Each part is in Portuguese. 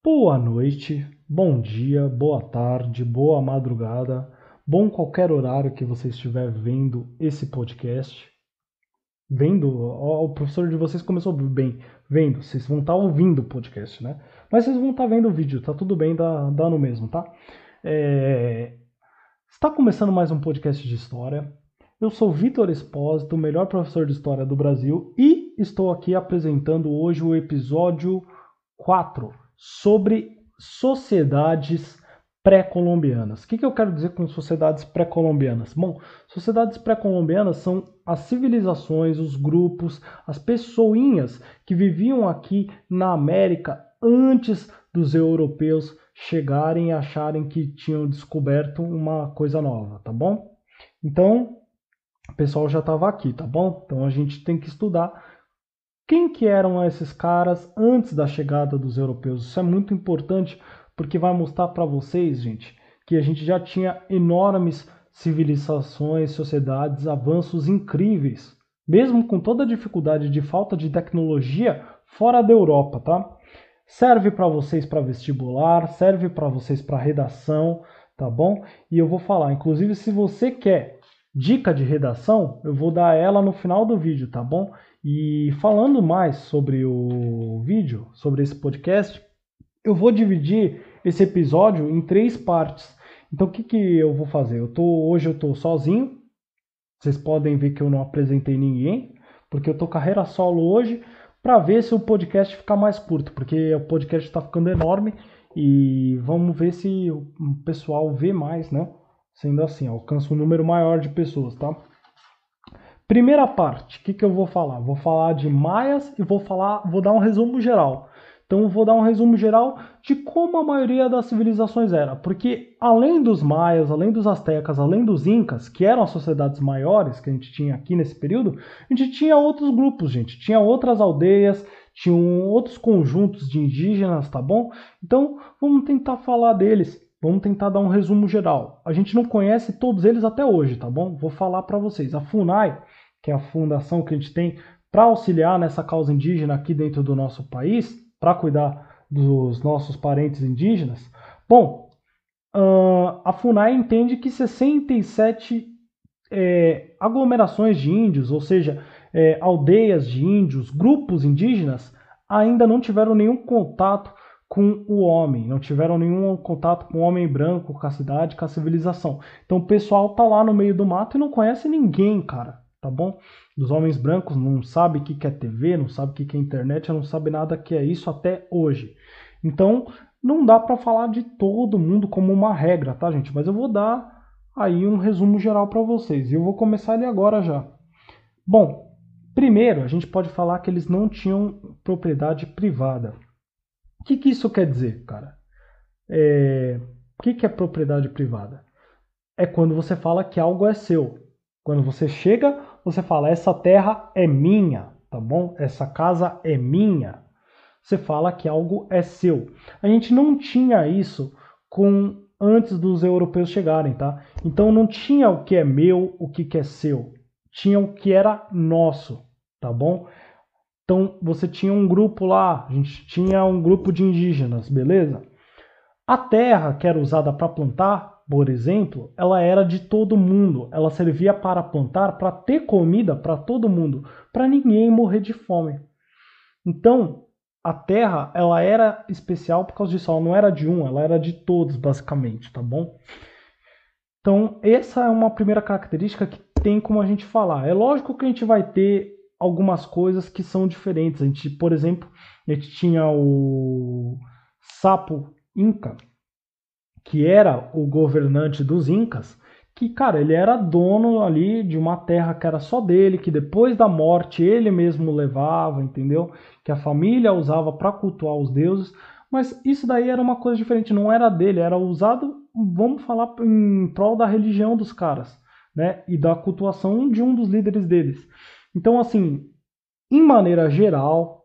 Boa noite, bom dia, boa tarde, boa madrugada, bom qualquer horário que você estiver vendo esse podcast. Vendo, ó, o professor de vocês começou bem, vendo, vocês vão estar ouvindo o podcast, né? Mas vocês vão estar vendo o vídeo, tá tudo bem, dá, dá no mesmo, tá? É... Está começando mais um podcast de história. Eu sou Vitor Espósito, o melhor professor de história do Brasil, e estou aqui apresentando hoje o episódio 4 sobre sociedades pré-colombianas. O que, que eu quero dizer com sociedades pré-colombianas? Bom, sociedades pré-colombianas são as civilizações, os grupos, as pessoinhas que viviam aqui na América antes dos europeus chegarem e acharem que tinham descoberto uma coisa nova, tá bom? Então, o pessoal já estava aqui, tá bom? Então a gente tem que estudar quem que eram esses caras antes da chegada dos europeus? Isso é muito importante porque vai mostrar para vocês, gente, que a gente já tinha enormes civilizações, sociedades, avanços incríveis, mesmo com toda a dificuldade de falta de tecnologia fora da Europa, tá? Serve para vocês para vestibular, serve para vocês para redação, tá bom? E eu vou falar, inclusive se você quer dica de redação, eu vou dar ela no final do vídeo, tá bom? E falando mais sobre o vídeo, sobre esse podcast, eu vou dividir esse episódio em três partes. Então o que, que eu vou fazer? Eu tô, hoje eu estou sozinho. Vocês podem ver que eu não apresentei ninguém, porque eu estou carreira solo hoje para ver se o podcast fica mais curto, porque o podcast está ficando enorme e vamos ver se o pessoal vê mais, né? Sendo assim, alcança um número maior de pessoas, tá? Primeira parte, o que, que eu vou falar? Vou falar de maias e vou falar, vou dar um resumo geral. Então vou dar um resumo geral de como a maioria das civilizações era, porque além dos maias, além dos astecas, além dos incas, que eram as sociedades maiores que a gente tinha aqui nesse período, a gente tinha outros grupos, gente, tinha outras aldeias, tinham outros conjuntos de indígenas, tá bom? Então vamos tentar falar deles. Vamos tentar dar um resumo geral. A gente não conhece todos eles até hoje, tá bom? Vou falar para vocês. A FUNAI que é a fundação que a gente tem para auxiliar nessa causa indígena aqui dentro do nosso país, para cuidar dos nossos parentes indígenas. Bom, uh, a FUNAI entende que 67 é, aglomerações de índios, ou seja, é, aldeias de índios, grupos indígenas, ainda não tiveram nenhum contato com o homem, não tiveram nenhum contato com o homem branco, com a cidade, com a civilização. Então o pessoal tá lá no meio do mato e não conhece ninguém, cara tá bom? Dos homens brancos não sabe o que é TV, não sabe o que é internet, não sabe nada que é isso até hoje. Então, não dá para falar de todo mundo como uma regra, tá, gente? Mas eu vou dar aí um resumo geral para vocês. E eu vou começar ali agora já. Bom, primeiro, a gente pode falar que eles não tinham propriedade privada. O que, que isso quer dizer, cara? É... O que, que é propriedade privada? É quando você fala que algo é seu. Quando você chega você fala: essa terra é minha, tá bom? Essa casa é minha. Você fala que algo é seu. A gente não tinha isso com antes dos europeus chegarem, tá? Então não tinha o que é meu, o que, é seu. Tinha o que era nosso, tá bom? Então você tinha um grupo lá, a gente tinha um grupo de indígenas, beleza? A terra que era usada para plantar por exemplo, ela era de todo mundo. Ela servia para plantar, para ter comida para todo mundo, para ninguém morrer de fome. Então, a terra, ela era especial por causa disso. Ela não era de um, ela era de todos, basicamente, tá bom? Então, essa é uma primeira característica que tem como a gente falar. É lógico que a gente vai ter algumas coisas que são diferentes. A gente, por exemplo, a gente tinha o sapo inca, que era o governante dos Incas, que, cara, ele era dono ali de uma terra que era só dele, que depois da morte ele mesmo levava, entendeu? Que a família usava para cultuar os deuses, mas isso daí era uma coisa diferente, não era dele, era usado, vamos falar, em prol da religião dos caras, né? E da cultuação de um dos líderes deles. Então, assim, em maneira geral,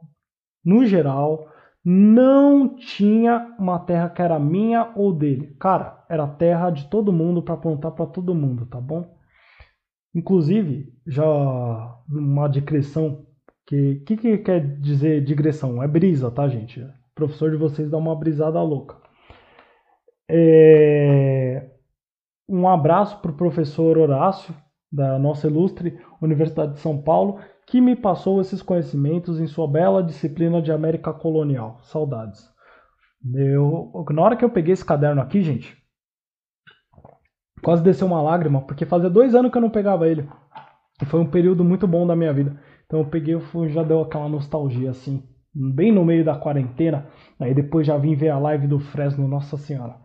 no geral, não tinha uma terra que era minha ou dele. Cara, era terra de todo mundo para plantar para todo mundo, tá bom? Inclusive, já uma digressão que que, que quer dizer digressão? É brisa, tá, gente? O professor de vocês dá uma brisada louca. É... Um abraço para o professor Horácio, da nossa ilustre Universidade de São Paulo, que me passou esses conhecimentos em sua bela disciplina de América Colonial. Saudades. Eu, na hora que eu peguei esse caderno aqui, gente, quase desceu uma lágrima, porque fazia dois anos que eu não pegava ele. E foi um período muito bom da minha vida. Então eu peguei, já deu aquela nostalgia assim, bem no meio da quarentena. Aí depois já vim ver a live do Fresno, nossa senhora.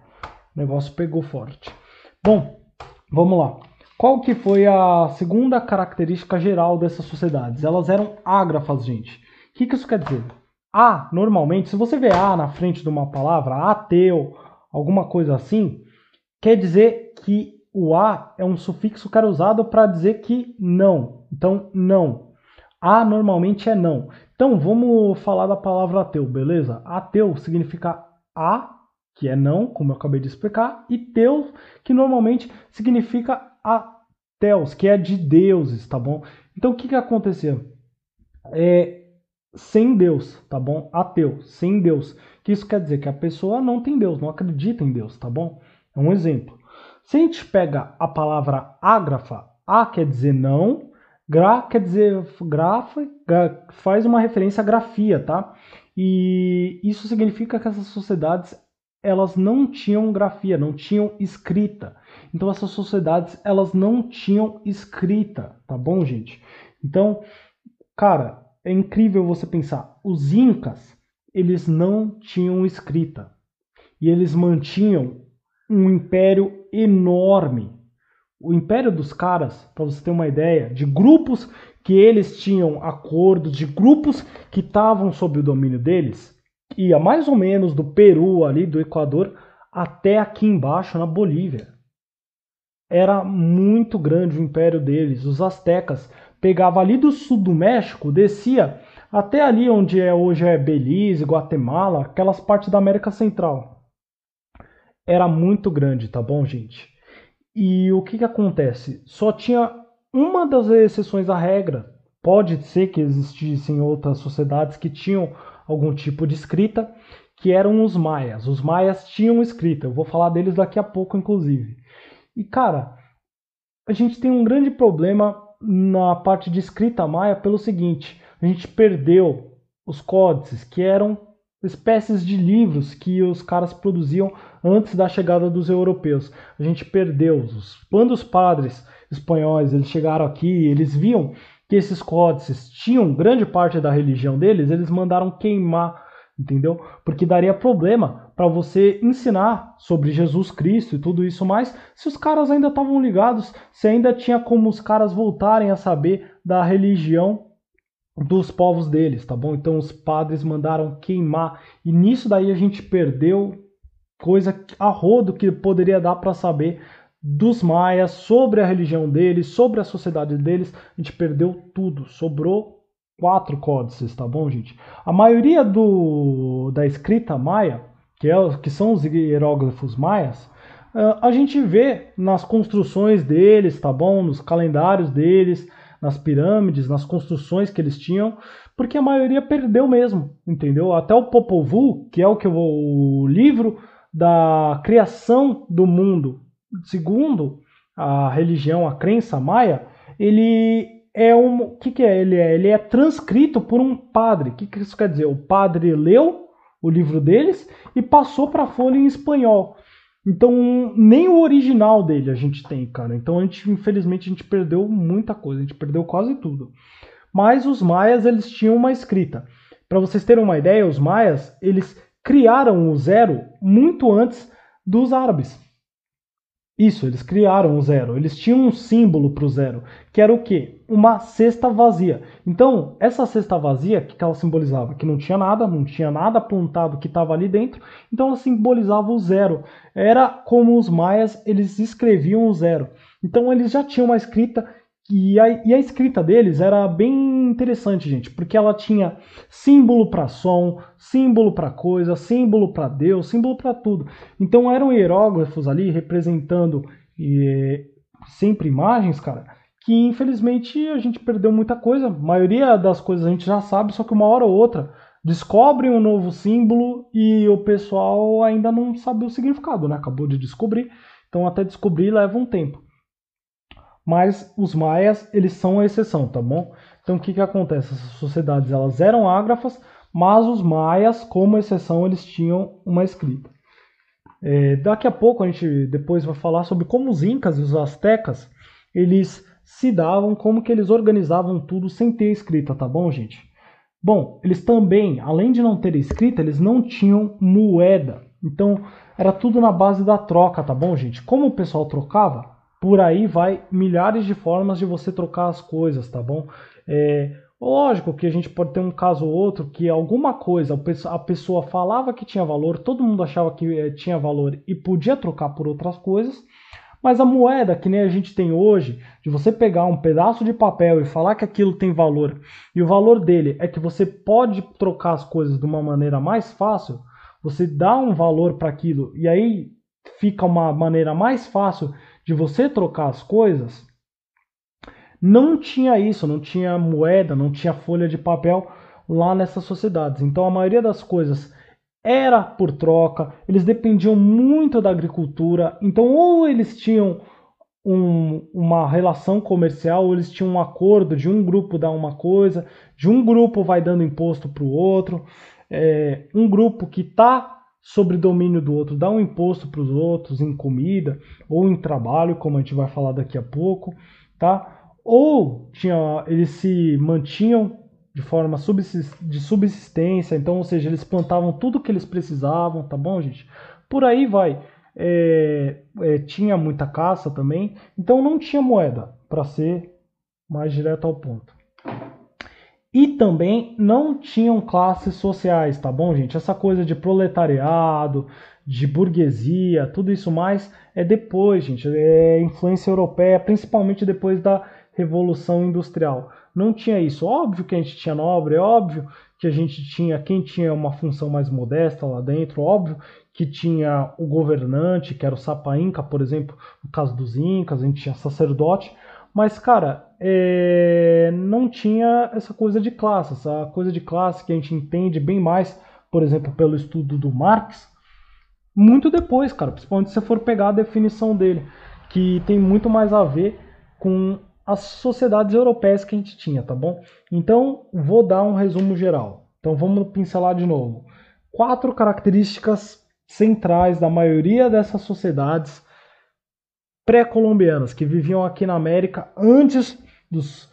O negócio pegou forte. Bom, vamos lá. Qual que foi a segunda característica geral dessas sociedades? Elas eram ágrafas, gente. O que, que isso quer dizer? A, normalmente, se você vê A na frente de uma palavra, ateu, alguma coisa assim, quer dizer que o A é um sufixo que era usado para dizer que não. Então, não. A normalmente é não. Então, vamos falar da palavra ateu, beleza? Ateu significa A, que é não, como eu acabei de explicar, e teu, que normalmente significa ateus, que é de deuses, tá bom? Então o que que acontecia? É sem Deus, tá bom? Ateu, sem Deus. Que isso quer dizer que a pessoa não tem Deus, não acredita em Deus, tá bom? É um exemplo. Se a gente pega a palavra ágrafa, a quer dizer não, gra quer dizer grafa, faz uma referência à grafia, tá? E isso significa que essas sociedades elas não tinham grafia, não tinham escrita. Então essas sociedades elas não tinham escrita, tá bom, gente? Então, cara, é incrível você pensar. Os incas eles não tinham escrita e eles mantinham um império enorme. O império dos caras, para você ter uma ideia, de grupos que eles tinham acordos, de grupos que estavam sob o domínio deles, ia mais ou menos do Peru ali, do Equador, até aqui embaixo na Bolívia. Era muito grande o império deles. Os astecas pegava ali do sul do México, descia até ali onde é hoje é Belize, Guatemala, aquelas partes da América Central. Era muito grande, tá bom, gente? E o que, que acontece? Só tinha uma das exceções à regra. Pode ser que existissem outras sociedades que tinham algum tipo de escrita, que eram os maias. Os maias tinham escrita, eu vou falar deles daqui a pouco, inclusive. E cara, a gente tem um grande problema na parte de escrita maia pelo seguinte: a gente perdeu os códices, que eram espécies de livros que os caras produziam antes da chegada dos europeus. A gente perdeu os quando os padres espanhóis eles chegaram aqui, eles viam que esses códices tinham grande parte da religião deles, eles mandaram queimar, entendeu? Porque daria problema para você ensinar sobre Jesus Cristo e tudo isso mais, se os caras ainda estavam ligados, se ainda tinha como os caras voltarem a saber da religião dos povos deles, tá bom? Então os padres mandaram queimar e nisso daí a gente perdeu coisa a rodo que poderia dar para saber dos maias, sobre a religião deles, sobre a sociedade deles. A gente perdeu tudo, sobrou quatro códices, tá bom, gente? A maioria do, da escrita maia, que, é, que são os hieróglifos maias, a gente vê nas construções deles, tá bom? Nos calendários deles, nas pirâmides, nas construções que eles tinham, porque a maioria perdeu mesmo, entendeu? Até o Popol Vuh, que é o que o livro da criação do mundo segundo a religião, a crença maia, ele é um. O que, que é? Ele é? Ele é transcrito por um padre. O que, que isso quer dizer? O padre leu o livro deles e passou para a folha em espanhol. Então, nem o original dele a gente tem, cara. Então, a gente, infelizmente, a gente perdeu muita coisa. A gente perdeu quase tudo. Mas os maias, eles tinham uma escrita. Para vocês terem uma ideia, os maias, eles criaram o zero muito antes dos árabes. Isso, eles criaram o zero. Eles tinham um símbolo para o zero, que era o quê? Uma cesta vazia. Então, essa cesta vazia, que ela simbolizava? Que não tinha nada, não tinha nada apontado que estava ali dentro. Então, ela simbolizava o zero. Era como os maias, eles escreviam o zero. Então, eles já tinham uma escrita e a, e a, escrita deles era bem interessante, gente, porque ela tinha símbolo para som, símbolo para coisa, símbolo para Deus, símbolo para tudo. Então eram hieróglifos ali representando sempre imagens, cara, que infelizmente a gente perdeu muita coisa. A maioria das coisas a gente já sabe, só que uma hora ou outra descobrem um novo símbolo e o pessoal ainda não sabe o significado, né? Acabou de descobrir, então até descobrir leva um tempo. Mas os maias, eles são a exceção, tá bom? Então o que que acontece? Essas sociedades, elas eram ágrafas, mas os maias, como exceção, eles tinham uma escrita. É, daqui a pouco a gente depois vai falar sobre como os incas e os astecas, eles se davam, como que eles organizavam tudo sem ter escrita, tá bom, gente? Bom, eles também, além de não ter escrita, eles não tinham moeda. Então, era tudo na base da troca, tá bom, gente? Como o pessoal trocava, por aí vai milhares de formas de você trocar as coisas, tá bom? É, lógico que a gente pode ter um caso ou outro que alguma coisa a pessoa falava que tinha valor, todo mundo achava que eh, tinha valor e podia trocar por outras coisas. Mas a moeda, que nem a gente tem hoje, de você pegar um pedaço de papel e falar que aquilo tem valor, e o valor dele é que você pode trocar as coisas de uma maneira mais fácil, você dá um valor para aquilo e aí fica uma maneira mais fácil de você trocar as coisas. Não tinha isso, não tinha moeda, não tinha folha de papel lá nessas sociedades. Então a maioria das coisas era por troca, eles dependiam muito da agricultura, então ou eles tinham um, uma relação comercial, ou eles tinham um acordo de um grupo dar uma coisa, de um grupo vai dando imposto para o outro, é, um grupo que está sobre domínio do outro dá um imposto para os outros em comida ou em trabalho, como a gente vai falar daqui a pouco, tá? Ou tinha, eles se mantinham de forma de subsistência, então, ou seja, eles plantavam tudo que eles precisavam, tá bom, gente? Por aí vai. É, é, tinha muita caça também, então não tinha moeda, para ser mais direto ao ponto. E também não tinham classes sociais, tá bom, gente? Essa coisa de proletariado, de burguesia, tudo isso mais é depois, gente. É influência europeia, principalmente depois da Revolução Industrial não tinha isso. Óbvio que a gente tinha nobre, é óbvio que a gente tinha quem tinha uma função mais modesta lá dentro, óbvio que tinha o governante, que era o Sapa Inca, por exemplo, no caso dos Incas, a gente tinha sacerdote, mas, cara, é... não tinha essa coisa de classe, essa coisa de classe que a gente entende bem mais, por exemplo, pelo estudo do Marx, muito depois, cara, principalmente se você for pegar a definição dele, que tem muito mais a ver com as sociedades europeias que a gente tinha, tá bom? Então, vou dar um resumo geral. Então, vamos pincelar de novo. Quatro características centrais da maioria dessas sociedades pré-colombianas que viviam aqui na América antes dos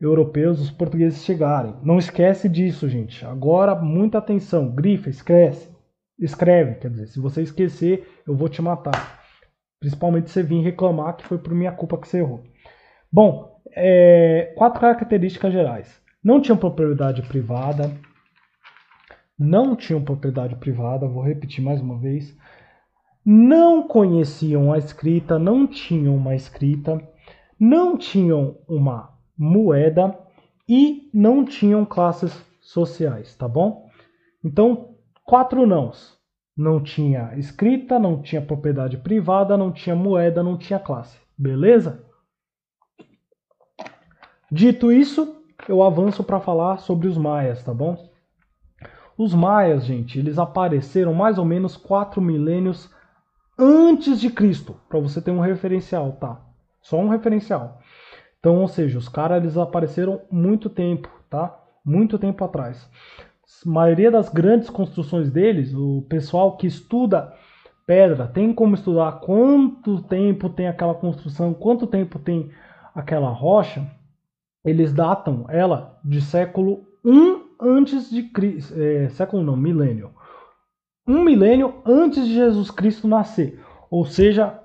europeus, dos portugueses chegarem. Não esquece disso, gente. Agora, muita atenção. Grifa, esquece. Escreve, quer dizer, se você esquecer, eu vou te matar. Principalmente se você vir reclamar que foi por minha culpa que você errou. Bom, é, quatro características gerais. Não tinham propriedade privada. Não tinham propriedade privada, vou repetir mais uma vez. Não conheciam a escrita, não tinham uma escrita, não tinham uma moeda e não tinham classes sociais, tá bom? Então, quatro nãos. Não tinha escrita, não tinha propriedade privada, não tinha moeda, não tinha classe. Beleza? Dito isso, eu avanço para falar sobre os maias, tá bom? Os maias, gente, eles apareceram mais ou menos 4 milênios antes de Cristo, para você ter um referencial, tá? Só um referencial. Então, ou seja, os caras eles apareceram muito tempo, tá? Muito tempo atrás. A maioria das grandes construções deles, o pessoal que estuda pedra tem como estudar quanto tempo tem aquela construção, quanto tempo tem aquela rocha eles datam ela de século 1 antes de Cristo, é, século não, milênio. Um milênio antes de Jesus Cristo nascer, ou seja,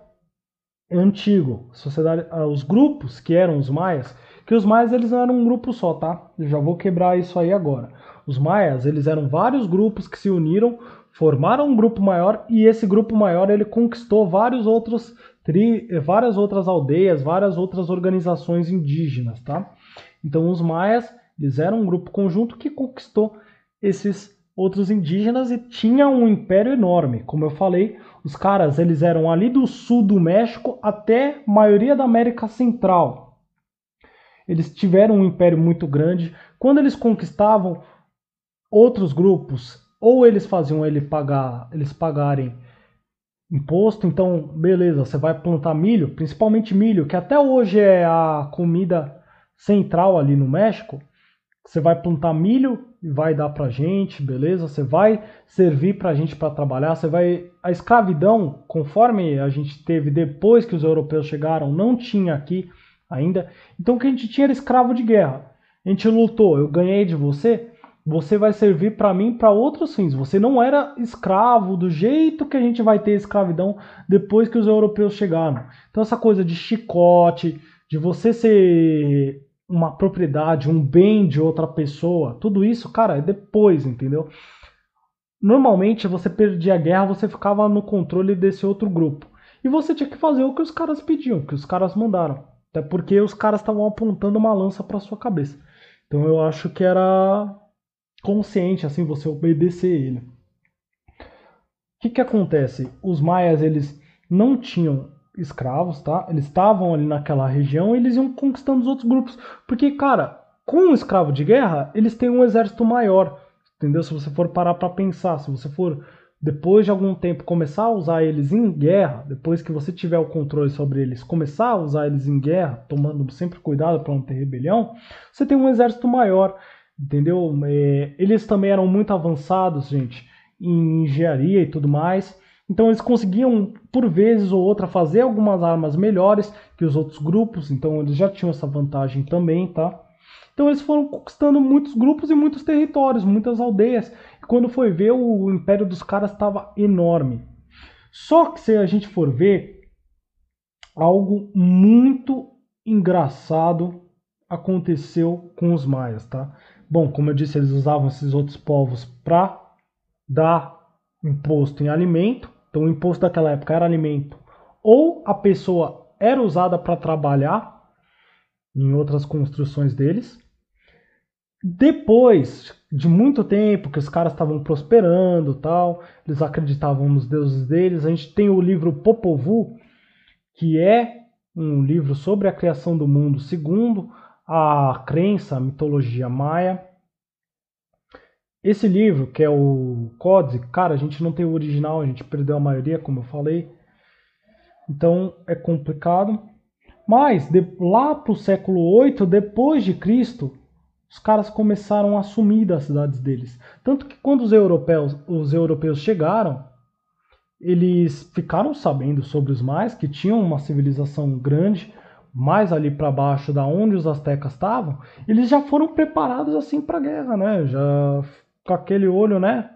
antigo. Sociedade, ah, os grupos que eram os maias, que os maias eles não eram um grupo só, tá? Eu já vou quebrar isso aí agora. Os maias, eles eram vários grupos que se uniram, formaram um grupo maior e esse grupo maior ele conquistou vários outros tri, várias outras aldeias, várias outras organizações indígenas, tá? Então os maias, eles eram um grupo conjunto que conquistou esses outros indígenas e tinha um império enorme. Como eu falei, os caras eles eram ali do sul do México até a maioria da América Central. Eles tiveram um império muito grande. Quando eles conquistavam outros grupos, ou eles faziam ele pagar, eles pagarem imposto, então beleza, você vai plantar milho, principalmente milho, que até hoje é a comida central ali no México. Você vai plantar milho e vai dar pra gente, beleza? Você vai servir pra gente para trabalhar, você vai a escravidão, conforme a gente teve depois que os europeus chegaram, não tinha aqui ainda. Então o que a gente tinha era escravo de guerra. A gente lutou, eu ganhei de você, você vai servir para mim para outros fins. Você não era escravo do jeito que a gente vai ter escravidão depois que os europeus chegaram. Então essa coisa de chicote, de você ser uma propriedade, um bem de outra pessoa, tudo isso, cara, é depois, entendeu? Normalmente você perdia a guerra, você ficava no controle desse outro grupo. E você tinha que fazer o que os caras pediam, o que os caras mandaram. Até porque os caras estavam apontando uma lança para sua cabeça. Então eu acho que era consciente assim você obedecer ele. O que que acontece? Os maias eles não tinham escravos, tá? Eles estavam ali naquela região e eles iam conquistando os outros grupos. Porque, cara, com um escravo de guerra, eles têm um exército maior. Entendeu? Se você for parar para pensar, se você for depois de algum tempo começar a usar eles em guerra, depois que você tiver o controle sobre eles, começar a usar eles em guerra, tomando sempre cuidado para não ter rebelião, você tem um exército maior, entendeu? É, eles também eram muito avançados, gente, em engenharia e tudo mais. Então eles conseguiam, por vezes ou outra, fazer algumas armas melhores que os outros grupos, então eles já tinham essa vantagem também, tá? Então eles foram conquistando muitos grupos e muitos territórios, muitas aldeias. E quando foi ver, o império dos caras estava enorme. Só que se a gente for ver, algo muito engraçado aconteceu com os maias, tá? Bom, como eu disse, eles usavam esses outros povos para dar imposto em alimento então o imposto daquela época era alimento. Ou a pessoa era usada para trabalhar em outras construções deles. Depois de muito tempo que os caras estavam prosperando, tal, eles acreditavam nos deuses deles. A gente tem o livro Popovu, que é um livro sobre a criação do mundo segundo a crença, a mitologia maia. Esse livro, que é o Códice, cara, a gente não tem o original, a gente perdeu a maioria, como eu falei. Então é complicado. Mas de, lá para o século 8 depois de Cristo, os caras começaram a sumir das cidades deles. Tanto que quando os europeus, os europeus chegaram, eles ficaram sabendo sobre os mais, que tinham uma civilização grande, mais ali para baixo da onde os astecas estavam, eles já foram preparados assim para a guerra, né? Já com aquele olho, né?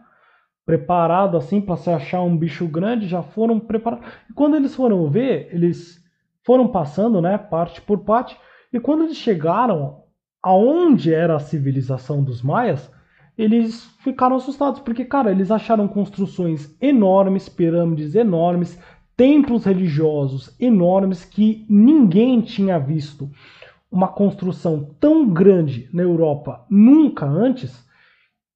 Preparado assim para se achar um bicho grande, já foram preparados. E quando eles foram ver, eles foram passando, né? Parte por parte. E quando eles chegaram aonde era a civilização dos maias, eles ficaram assustados, porque, cara, eles acharam construções enormes, pirâmides enormes, templos religiosos enormes que ninguém tinha visto uma construção tão grande na Europa nunca antes.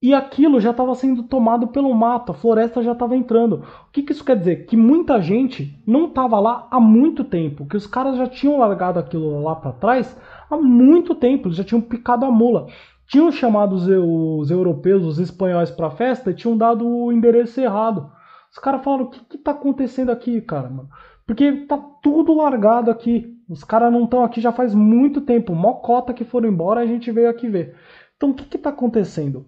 E aquilo já estava sendo tomado pelo mato, a floresta já estava entrando. O que, que, isso quer dizer? Que muita gente não estava lá há muito tempo, que os caras já tinham largado aquilo lá para trás há muito tempo, eles já tinham picado a mula. Tinham chamado os, os europeus, os espanhóis para festa e tinham dado o endereço errado. Os caras falaram: o que, está acontecendo aqui, cara? Mano? Porque tá tudo largado aqui. Os caras não estão aqui já faz muito tempo. Mocota que foram embora, a gente veio aqui ver. Então o que está acontecendo?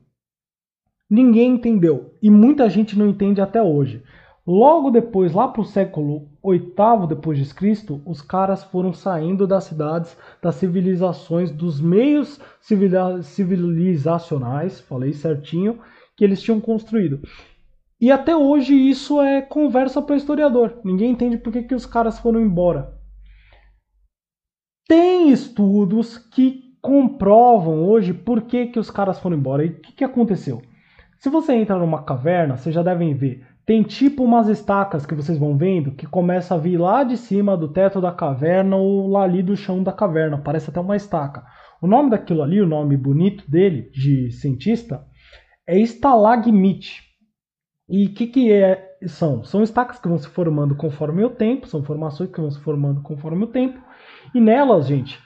Ninguém entendeu e muita gente não entende até hoje. Logo depois, lá para o século VIII depois de Cristo, os caras foram saindo das cidades, das civilizações, dos meios civilizacionais, falei certinho, que eles tinham construído. E até hoje isso é conversa para historiador. Ninguém entende por que, que os caras foram embora. Tem estudos que comprovam hoje por que, que os caras foram embora e o que, que aconteceu. Se você entra numa caverna, vocês já devem ver. Tem tipo umas estacas que vocês vão vendo que começa a vir lá de cima do teto da caverna ou lá ali do chão da caverna. Parece até uma estaca. O nome daquilo ali, o nome bonito dele, de cientista, é estalagmite. E o que, que é, são? São estacas que vão se formando conforme o tempo, são formações que vão se formando conforme o tempo. E nelas, gente,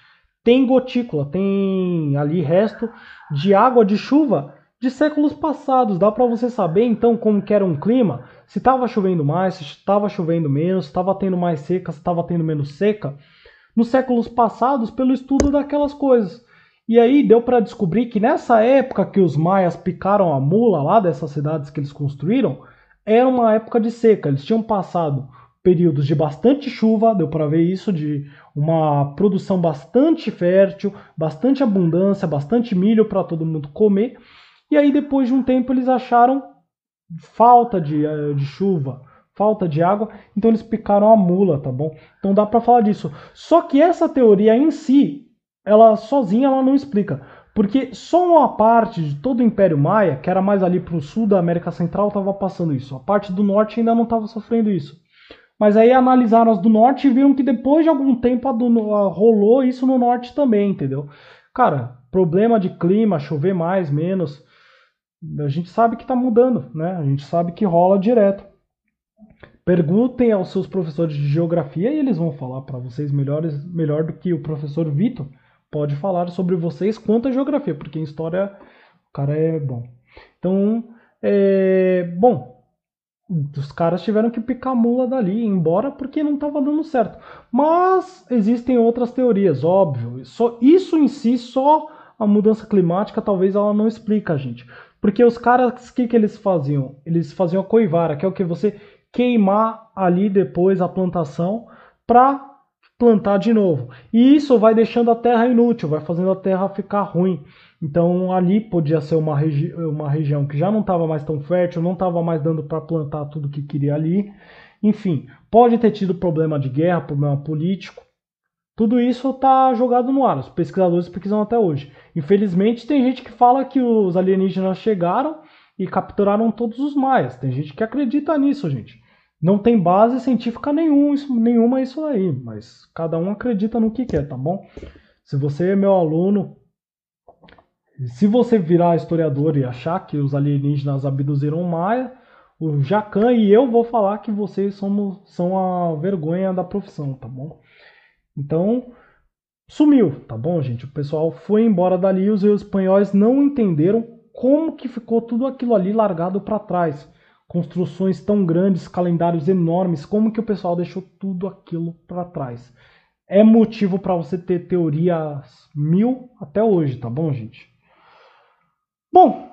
tem gotícula, tem ali resto de água de chuva de séculos passados. Dá para você saber então como era um clima, se estava chovendo mais, se estava chovendo menos, se estava tendo mais seca, se estava tendo menos seca, nos séculos passados pelo estudo daquelas coisas. E aí deu para descobrir que nessa época que os maias picaram a mula lá dessas cidades que eles construíram, era uma época de seca. Eles tinham passado períodos de bastante chuva, deu para ver isso, de uma produção bastante fértil, bastante abundância, bastante milho para todo mundo comer. E aí depois de um tempo eles acharam falta de, eh, de chuva, falta de água, então eles picaram a mula, tá bom? Então dá para falar disso. Só que essa teoria em si ela sozinha ela não explica. Porque só uma parte de todo o Império Maia, que era mais ali para o sul da América Central, estava passando isso. A parte do norte ainda não estava sofrendo isso. Mas aí analisaram as do norte e viram que depois de algum tempo a do, a, rolou isso no norte também, entendeu? Cara, problema de clima, chover mais, menos, a gente sabe que está mudando, né? A gente sabe que rola direto. Perguntem aos seus professores de geografia e eles vão falar para vocês melhores, melhor do que o professor Vitor pode falar sobre vocês quanto a geografia, porque em história o cara é bom. Então, é, bom, os caras tiveram que picar a mula dali, embora porque não estava dando certo. Mas existem outras teorias, óbvio. Só isso em si, só a mudança climática, talvez ela não explica a gente. Porque os caras, o que, que eles faziam? Eles faziam a coivara, que é o que você queimar ali depois a plantação para plantar de novo. E isso vai deixando a terra inútil, vai fazendo a terra ficar ruim. Então ali podia ser uma, regi uma região que já não estava mais tão fértil, não estava mais dando para plantar tudo que queria ali. Enfim, pode ter tido problema de guerra, problema político. Tudo isso está jogado no ar. Os pesquisadores pesquisam até hoje. Infelizmente, tem gente que fala que os alienígenas chegaram e capturaram todos os maias. Tem gente que acredita nisso, gente. Não tem base científica nenhum, isso, nenhuma isso aí, mas cada um acredita no que quer, tá bom? Se você é meu aluno, se você virar historiador e achar que os alienígenas abduziram Maia, o Jacan e eu vou falar que vocês somos, são a vergonha da profissão, tá bom? Então, sumiu, tá bom, gente? O pessoal foi embora dali e os espanhóis não entenderam como que ficou tudo aquilo ali largado para trás construções tão grandes, calendários enormes, como que o pessoal deixou tudo aquilo para trás? É motivo para você ter teorias mil até hoje, tá bom, gente? Bom,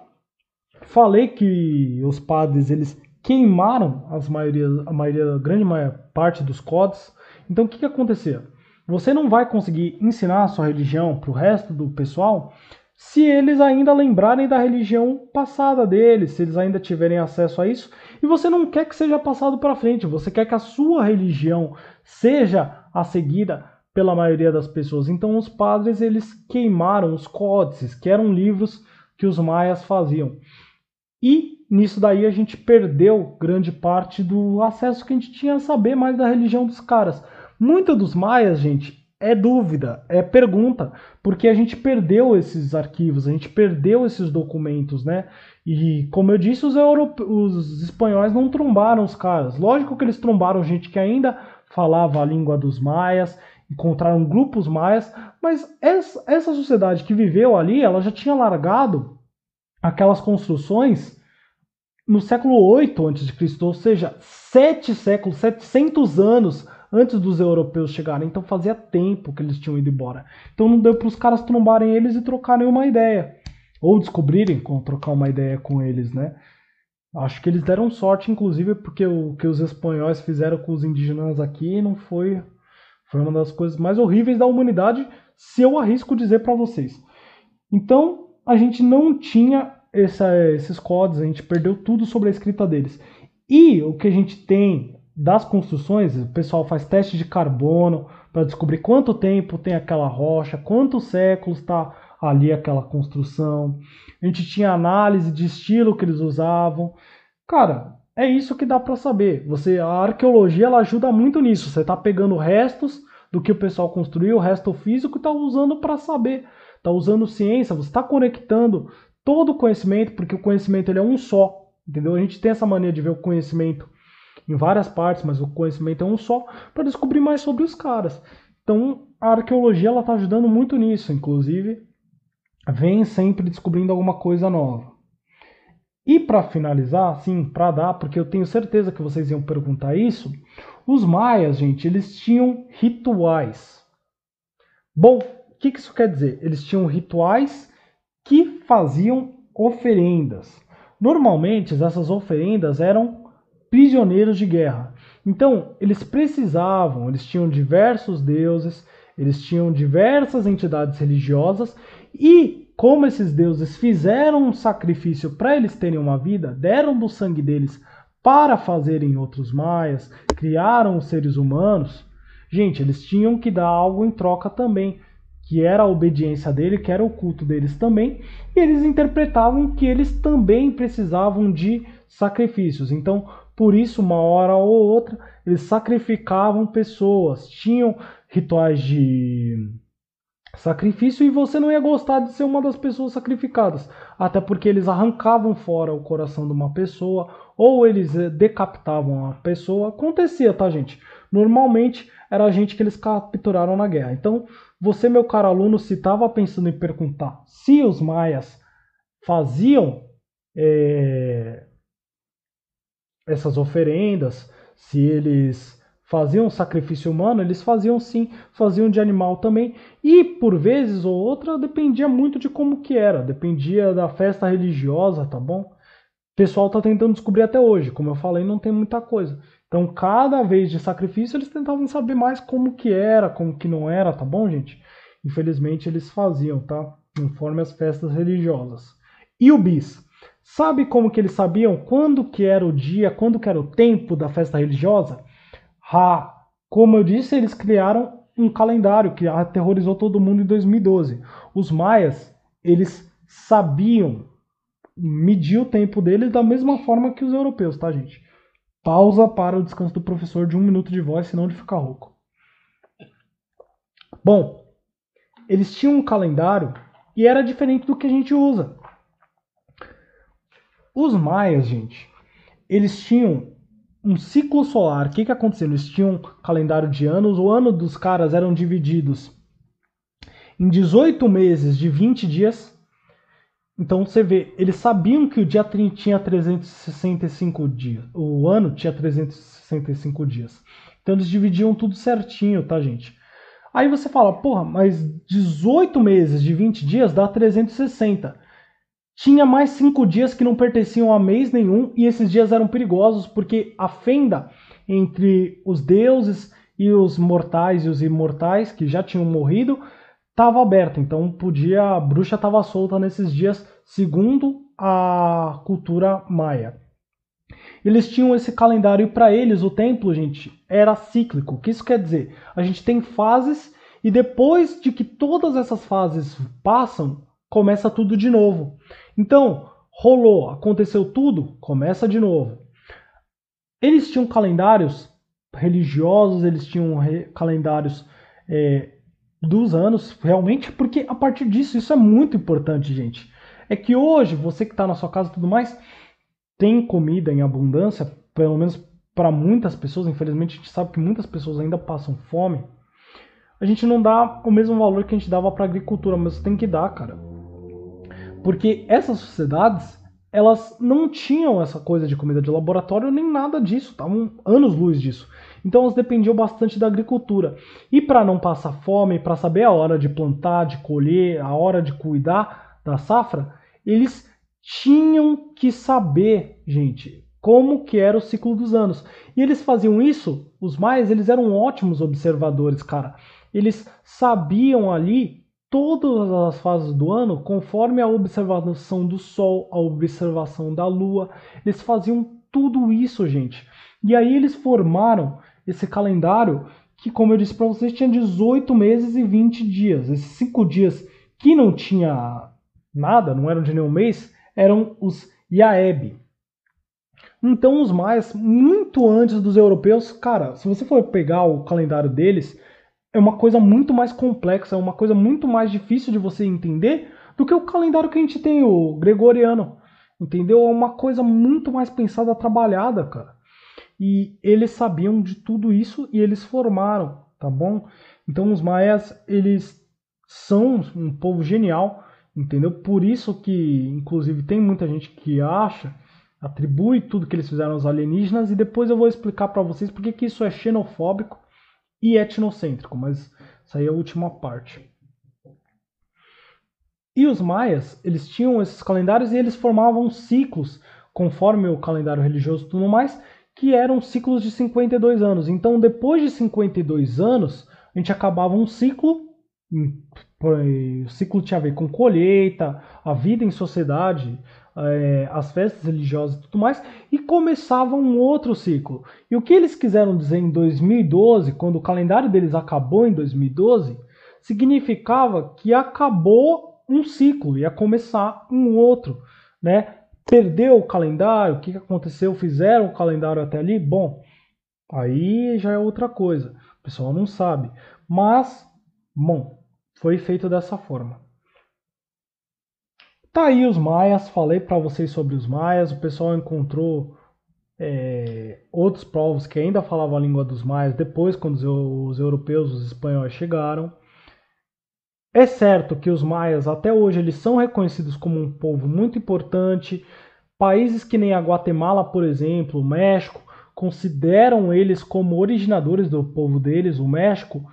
falei que os padres eles queimaram as maioria, a maioria, a grande parte dos códigos. Então o que, que acontecia? Você não vai conseguir ensinar a sua religião para o resto do pessoal se eles ainda lembrarem da religião passada deles, se eles ainda tiverem acesso a isso, e você não quer que seja passado para frente, você quer que a sua religião seja a seguida pela maioria das pessoas. Então os padres eles queimaram os códices, que eram livros que os maias faziam. E nisso daí a gente perdeu grande parte do acesso que a gente tinha a saber mais da religião dos caras. Muitos dos maias, gente, é dúvida, é pergunta, porque a gente perdeu esses arquivos, a gente perdeu esses documentos, né? E como eu disse, os, os espanhóis não trombaram os caras. Lógico que eles trombaram gente que ainda falava a língua dos maias, encontraram grupos maias, mas essa, essa sociedade que viveu ali, ela já tinha largado aquelas construções no século 8 a.C., ou seja, sete séculos, 700 anos antes dos europeus chegarem. Então fazia tempo que eles tinham ido embora. Então não deu para os caras trombarem eles e trocarem uma ideia. Ou descobrirem como trocar uma ideia com eles, né? Acho que eles deram sorte, inclusive, porque o que os espanhóis fizeram com os indígenas aqui não foi, foi uma das coisas mais horríveis da humanidade, se eu arrisco dizer para vocês. Então, a gente não tinha essa, esses códigos, a gente perdeu tudo sobre a escrita deles. E o que a gente tem das construções, o pessoal faz teste de carbono para descobrir quanto tempo tem aquela rocha, quantos séculos está ali aquela construção. A gente tinha análise de estilo que eles usavam. Cara, é isso que dá para saber. Você, a arqueologia ela ajuda muito nisso. Você está pegando restos do que o pessoal construiu, o resto físico, está usando para saber. Está usando ciência. Você está conectando todo o conhecimento, porque o conhecimento ele é um só. Entendeu? A gente tem essa mania de ver o conhecimento em várias partes, mas o conhecimento é um só, para descobrir mais sobre os caras. Então, a arqueologia ela está ajudando muito nisso, inclusive, vem sempre descobrindo alguma coisa nova. E para finalizar, assim, para dar, porque eu tenho certeza que vocês iam perguntar isso, os maias, gente, eles tinham rituais. Bom, o que, que isso quer dizer? Eles tinham rituais que faziam oferendas. Normalmente, essas oferendas eram prisioneiros de guerra. Então, eles precisavam, eles tinham diversos deuses, eles tinham diversas entidades religiosas e como esses deuses fizeram um sacrifício para eles terem uma vida, deram do sangue deles para fazerem outros maias, criaram os seres humanos, gente, eles tinham que dar algo em troca também, que era a obediência dele, que era o culto deles também, e eles interpretavam que eles também precisavam de sacrifícios. Então, por isso, uma hora ou outra, eles sacrificavam pessoas, tinham rituais de sacrifício e você não ia gostar de ser uma das pessoas sacrificadas, até porque eles arrancavam fora o coração de uma pessoa ou eles eh, decapitavam a pessoa. Acontecia, tá, gente? Normalmente era a gente que eles capturaram na guerra. Então, você, meu caro aluno, se estava pensando em perguntar se os maias faziam é, essas oferendas, se eles faziam sacrifício humano, eles faziam sim, faziam de animal também. E por vezes ou outra dependia muito de como que era, dependia da festa religiosa, tá bom? O pessoal tá tentando descobrir até hoje, como eu falei, não tem muita coisa. Então, cada vez de sacrifício, eles tentavam saber mais como que era, como que não era, tá bom, gente? Infelizmente, eles faziam, tá? Conforme as festas religiosas. E o bis? Sabe como que eles sabiam quando que era o dia, quando que era o tempo da festa religiosa? Ha! Como eu disse, eles criaram um calendário que aterrorizou todo mundo em 2012. Os maias, eles sabiam medir o tempo deles da mesma forma que os europeus, tá, gente? Pausa para o descanso do professor de um minuto de voz, senão ele fica rouco. Bom, eles tinham um calendário e era diferente do que a gente usa. Os maias, gente, eles tinham um ciclo solar. O que, que aconteceu? Eles tinham um calendário de anos, o ano dos caras eram divididos em 18 meses de 20 dias. Então você vê, eles sabiam que o dia tinha 365 dias, o ano tinha 365 dias. Então eles dividiam tudo certinho, tá, gente? Aí você fala, porra, mas 18 meses de 20 dias dá 360. Tinha mais cinco dias que não pertenciam a mês nenhum, e esses dias eram perigosos porque a fenda entre os deuses e os mortais e os imortais que já tinham morrido estava aberta. Então podia a bruxa estava solta nesses dias, segundo a cultura maia. Eles tinham esse calendário e para eles o templo, gente, era cíclico. O que isso quer dizer? A gente tem fases e depois de que todas essas fases passam, começa tudo de novo. Então, rolou, aconteceu tudo, começa de novo. Eles tinham calendários religiosos, eles tinham calendários é, dos anos, realmente, porque a partir disso, isso é muito importante, gente. É que hoje, você que está na sua casa e tudo mais, tem comida em abundância, pelo menos para muitas pessoas, infelizmente a gente sabe que muitas pessoas ainda passam fome. A gente não dá o mesmo valor que a gente dava para agricultura, mas tem que dar, cara. Porque essas sociedades, elas não tinham essa coisa de comida de laboratório nem nada disso, estavam anos-luz disso. Então elas dependiam bastante da agricultura. E para não passar fome, para saber a hora de plantar, de colher, a hora de cuidar da safra, eles tinham que saber, gente, como que era o ciclo dos anos. E eles faziam isso, os maias, eles eram ótimos observadores, cara. Eles sabiam ali todas as fases do ano, conforme a observação do Sol, a observação da Lua. Eles faziam tudo isso, gente. E aí eles formaram esse calendário que, como eu disse para vocês, tinha 18 meses e 20 dias. Esses cinco dias que não tinha nada, não eram de nenhum mês, eram os Yaeb. Então os maias, muito antes dos europeus, cara, se você for pegar o calendário deles, é uma coisa muito mais complexa, é uma coisa muito mais difícil de você entender do que o calendário que a gente tem, o gregoriano. Entendeu? É uma coisa muito mais pensada, trabalhada, cara. E eles sabiam de tudo isso e eles formaram, tá bom? Então os maias, eles são um povo genial Entendeu? Por isso que, inclusive, tem muita gente que acha, atribui tudo que eles fizeram aos alienígenas e depois eu vou explicar para vocês porque que isso é xenofóbico e etnocêntrico, mas isso aí é a última parte. E os maias, eles tinham esses calendários e eles formavam ciclos, conforme o calendário religioso e tudo mais, que eram ciclos de 52 anos. Então, depois de 52 anos, a gente acabava um ciclo o ciclo tinha a ver com colheita, a vida em sociedade, é, as festas religiosas e tudo mais, e começava um outro ciclo. E o que eles quiseram dizer em 2012, quando o calendário deles acabou em 2012, significava que acabou um ciclo, ia começar um outro, né? Perdeu o calendário, o que aconteceu? Fizeram o calendário até ali? Bom, aí já é outra coisa. O pessoal não sabe. Mas, bom, foi feito dessa forma. Tá aí os maias, falei para vocês sobre os maias, o pessoal encontrou é, outros povos que ainda falavam a língua dos maias depois, quando os, os europeus, os espanhóis chegaram. É certo que os maias até hoje eles são reconhecidos como um povo muito importante. Países que nem a Guatemala, por exemplo, o México, consideram eles como originadores do povo deles. O México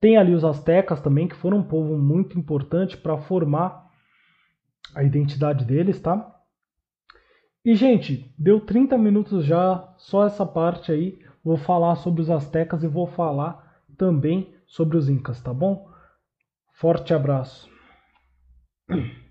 tem ali os astecas também, que foram um povo muito importante para formar a identidade deles, tá? E, gente, deu 30 minutos já, só essa parte aí. Vou falar sobre os astecas e vou falar também sobre os incas, tá bom? Forte abraço.